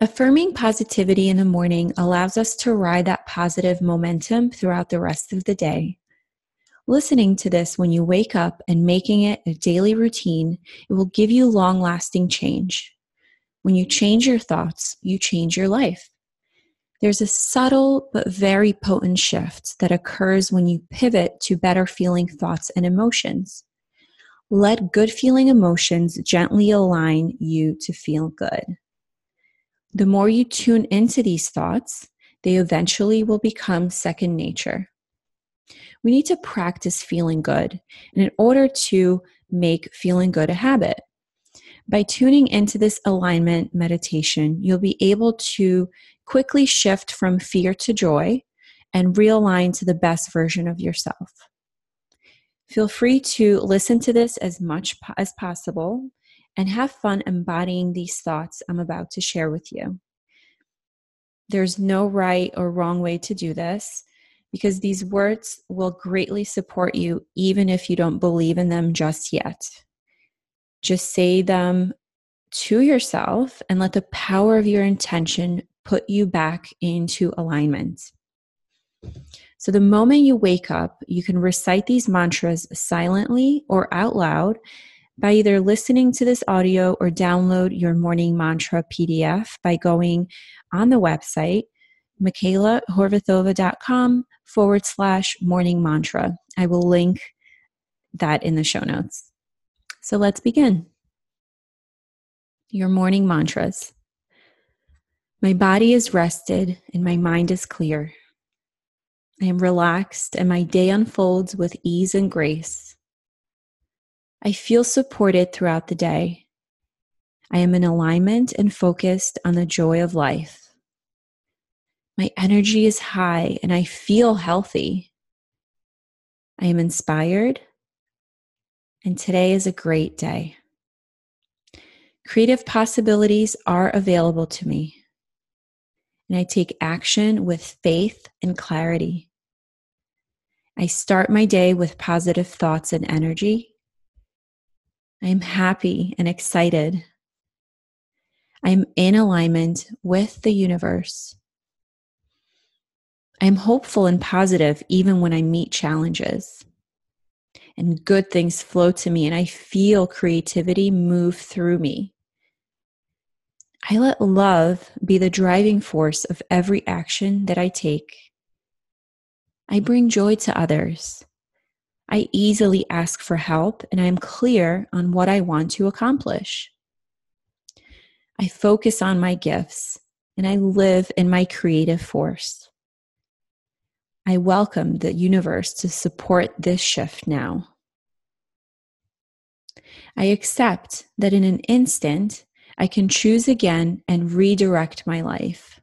Affirming positivity in the morning allows us to ride that positive momentum throughout the rest of the day. Listening to this when you wake up and making it a daily routine, it will give you long lasting change. When you change your thoughts, you change your life. There's a subtle but very potent shift that occurs when you pivot to better feeling thoughts and emotions. Let good feeling emotions gently align you to feel good. The more you tune into these thoughts, they eventually will become second nature. We need to practice feeling good and in order to make feeling good a habit. By tuning into this alignment meditation, you'll be able to quickly shift from fear to joy and realign to the best version of yourself. Feel free to listen to this as much as possible and have fun embodying these thoughts I'm about to share with you. There's no right or wrong way to do this because these words will greatly support you even if you don't believe in them just yet. Just say them to yourself and let the power of your intention put you back into alignment. So, the moment you wake up, you can recite these mantras silently or out loud by either listening to this audio or download your morning mantra PDF by going on the website, michaelahorvathova.com forward slash morning mantra. I will link that in the show notes. So let's begin. Your morning mantras. My body is rested and my mind is clear. I am relaxed and my day unfolds with ease and grace. I feel supported throughout the day. I am in alignment and focused on the joy of life. My energy is high and I feel healthy. I am inspired, and today is a great day. Creative possibilities are available to me, and I take action with faith and clarity. I start my day with positive thoughts and energy. I am happy and excited. I am in alignment with the universe. I am hopeful and positive even when I meet challenges. And good things flow to me, and I feel creativity move through me. I let love be the driving force of every action that I take. I bring joy to others. I easily ask for help and I am clear on what I want to accomplish. I focus on my gifts and I live in my creative force. I welcome the universe to support this shift now. I accept that in an instant, I can choose again and redirect my life.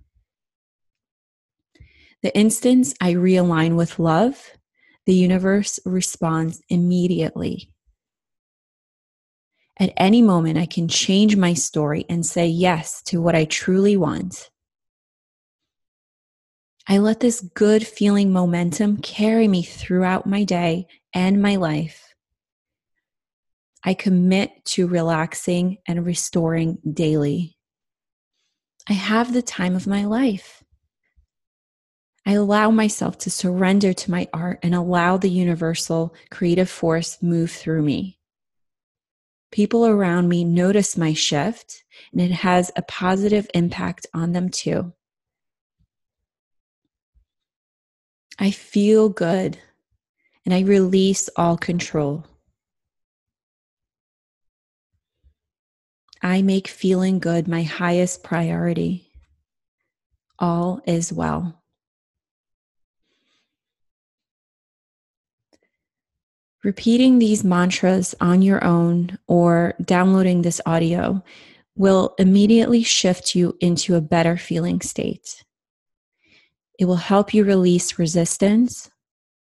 The instant I realign with love, the universe responds immediately. At any moment, I can change my story and say yes to what I truly want. I let this good feeling momentum carry me throughout my day and my life. I commit to relaxing and restoring daily. I have the time of my life. I allow myself to surrender to my art and allow the universal creative force move through me. People around me notice my shift and it has a positive impact on them too. I feel good and I release all control. I make feeling good my highest priority. All is well. Repeating these mantras on your own or downloading this audio will immediately shift you into a better feeling state. It will help you release resistance,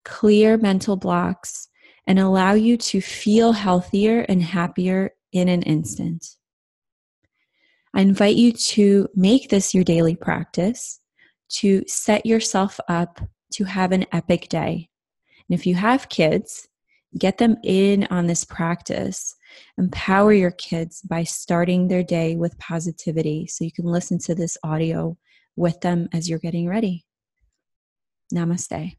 clear mental blocks, and allow you to feel healthier and happier in an instant. I invite you to make this your daily practice to set yourself up to have an epic day. And if you have kids, Get them in on this practice. Empower your kids by starting their day with positivity so you can listen to this audio with them as you're getting ready. Namaste.